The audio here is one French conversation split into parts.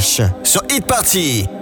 Sur Hit Party.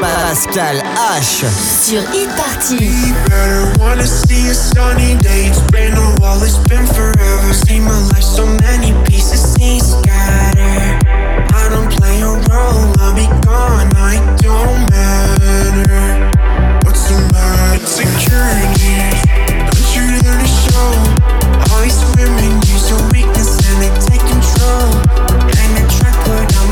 Pascal H. Sur Hit Party. You better wanna see a sunny day. It's been a while, it's been forever. See my life, so many pieces need scatter. I don't play a role, I'll be gone, I don't matter. What's the matter? Insecurity. Don't you dare to show. All these women use your weakness and they take control.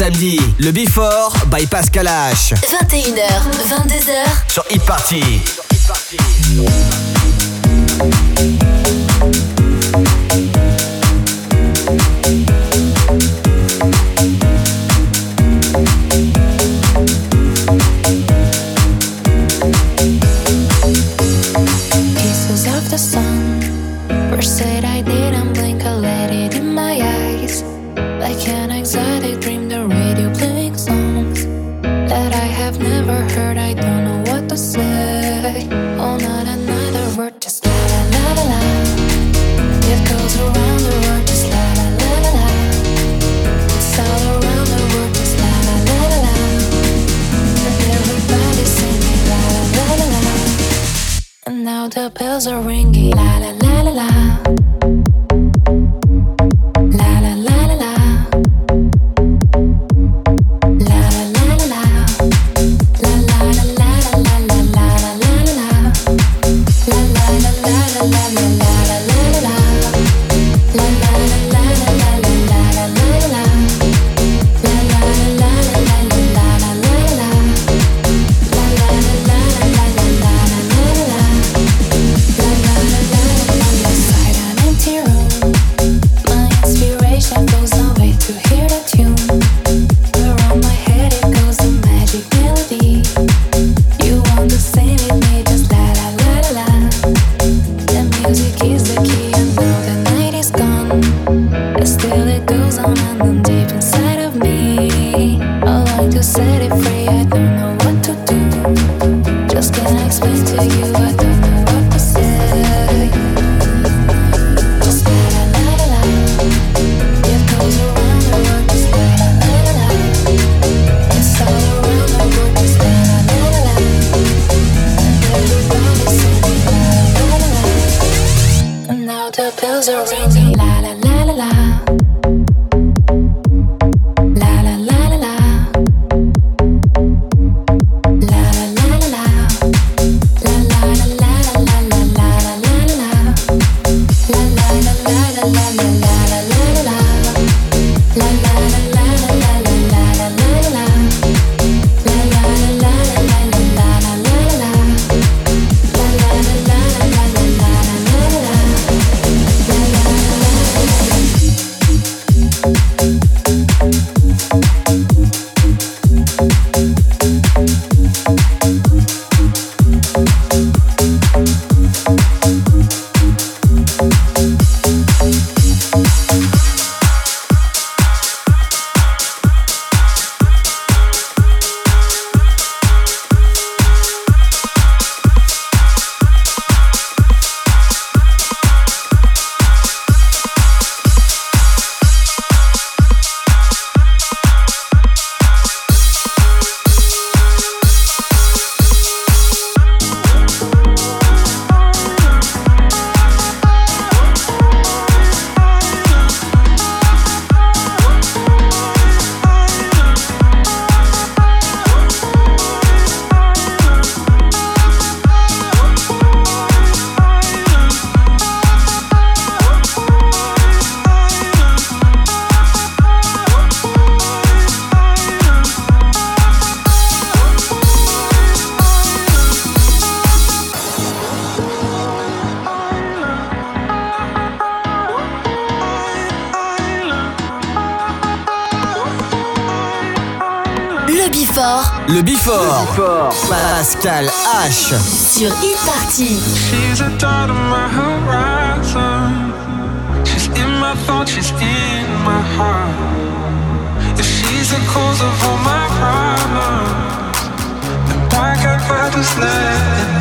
samedi, le Before by Pascal H. 21h, 22h sur Hit H. Sur e-party. She's a dot of my horizon. She's in my thoughts, she's in my heart. If she's the cause of all my problems, then why can't I just let it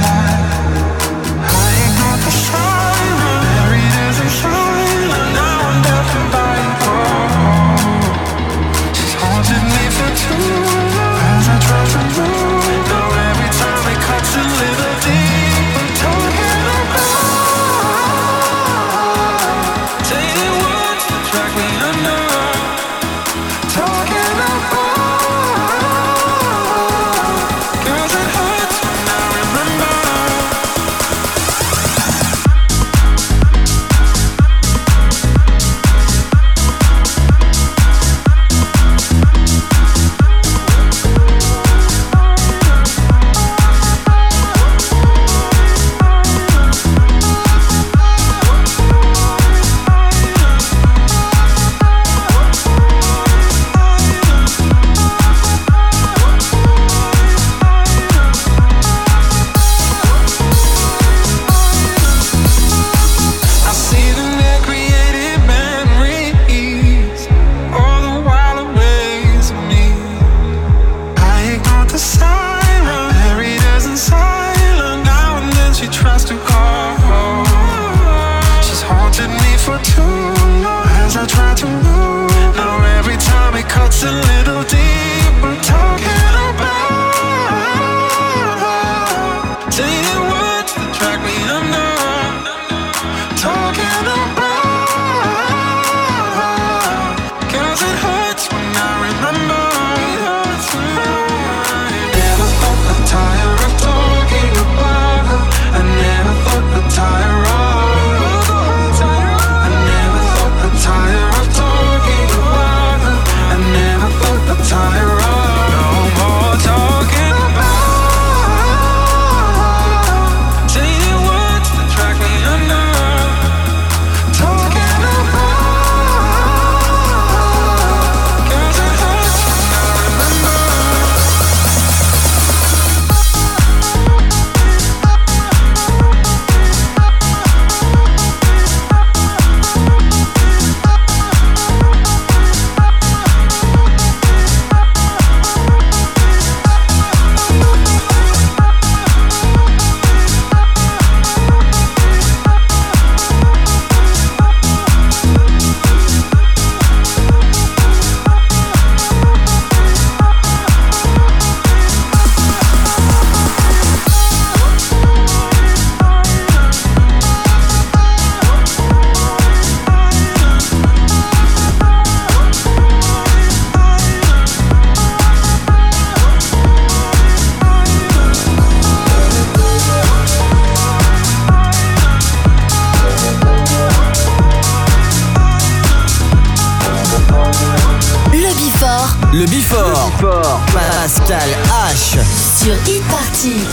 Pascal H. Sur Hit Party.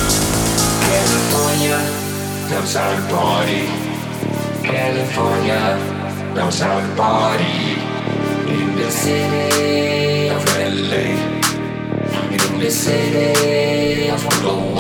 California, loves our body. California, loves our body. In the city of LA. In the city of the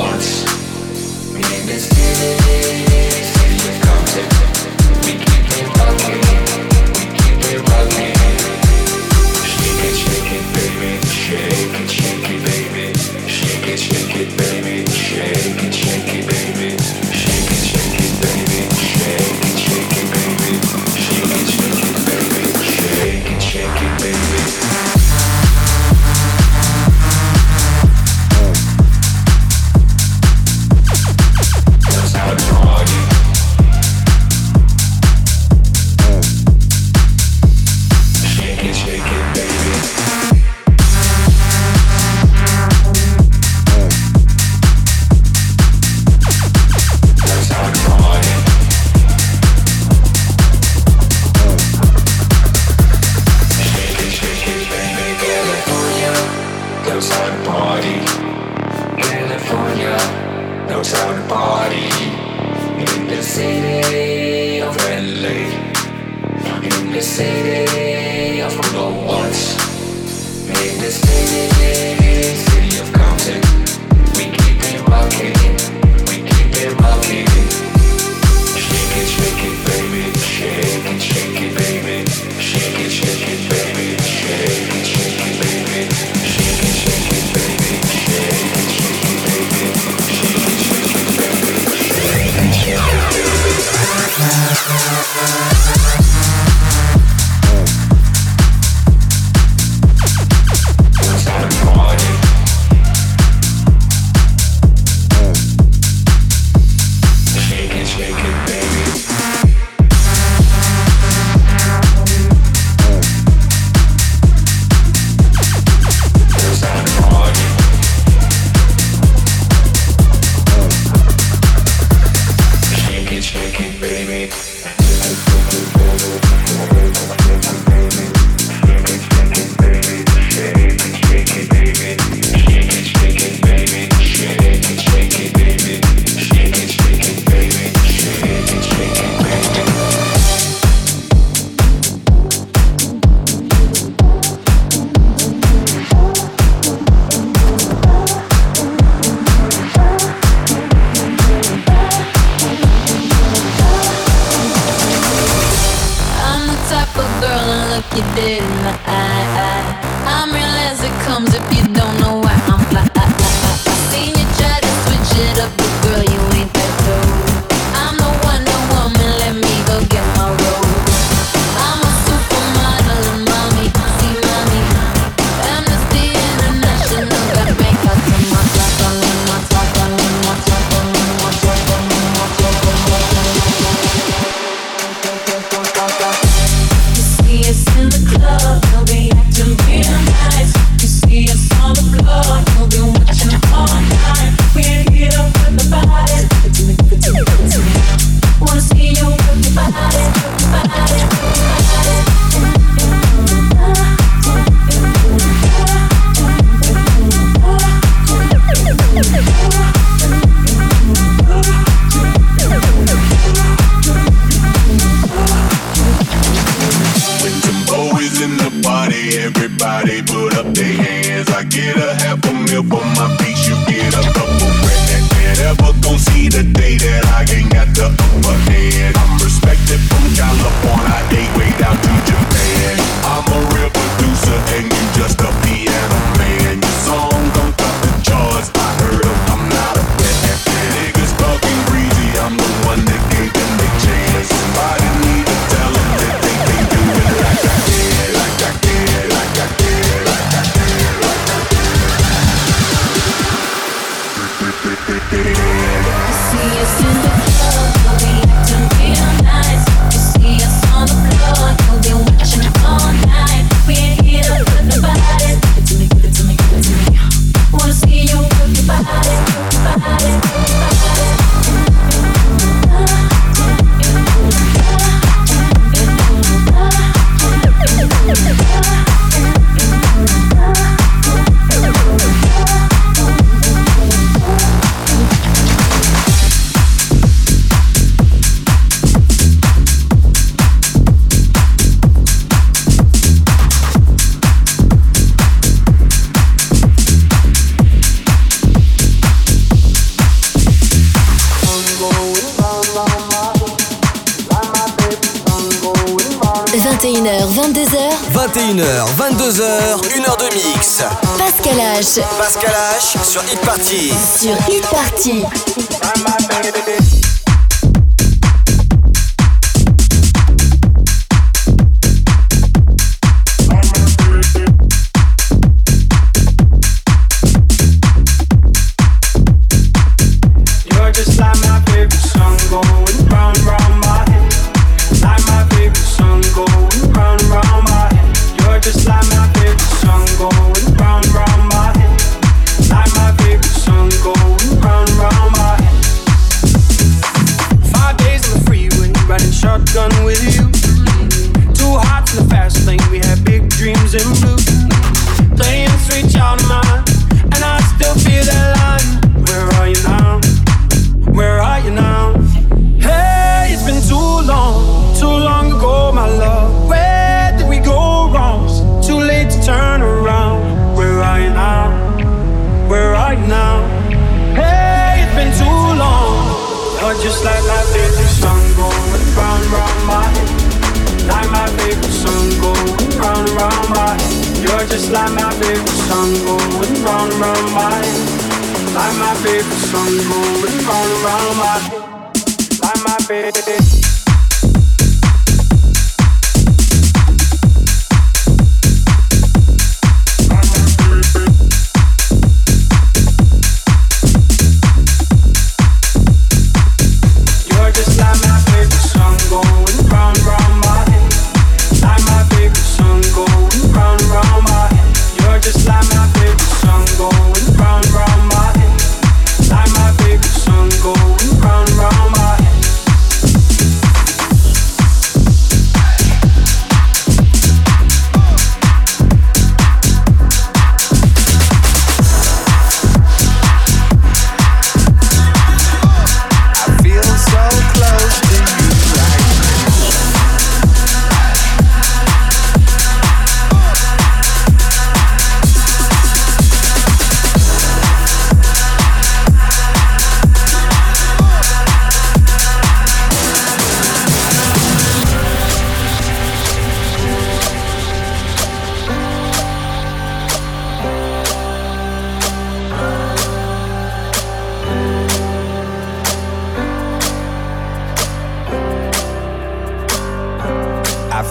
России.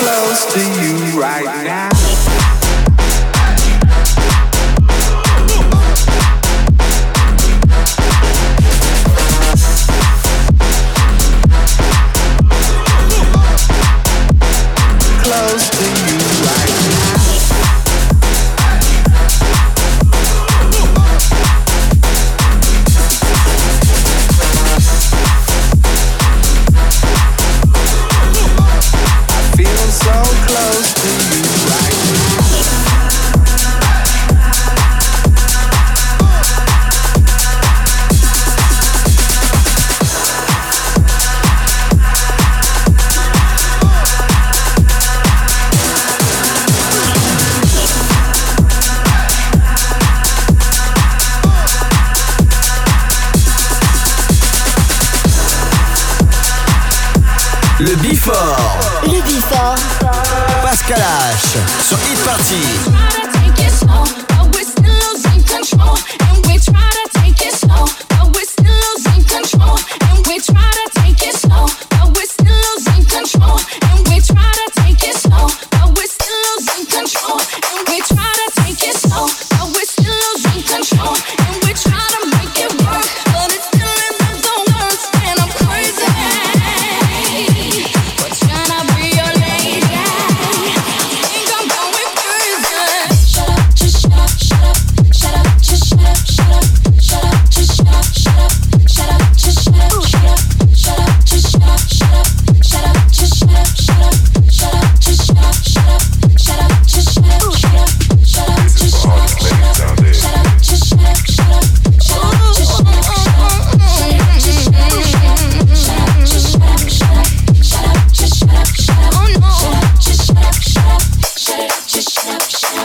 close to you right now.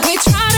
We try to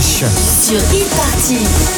Sur Hit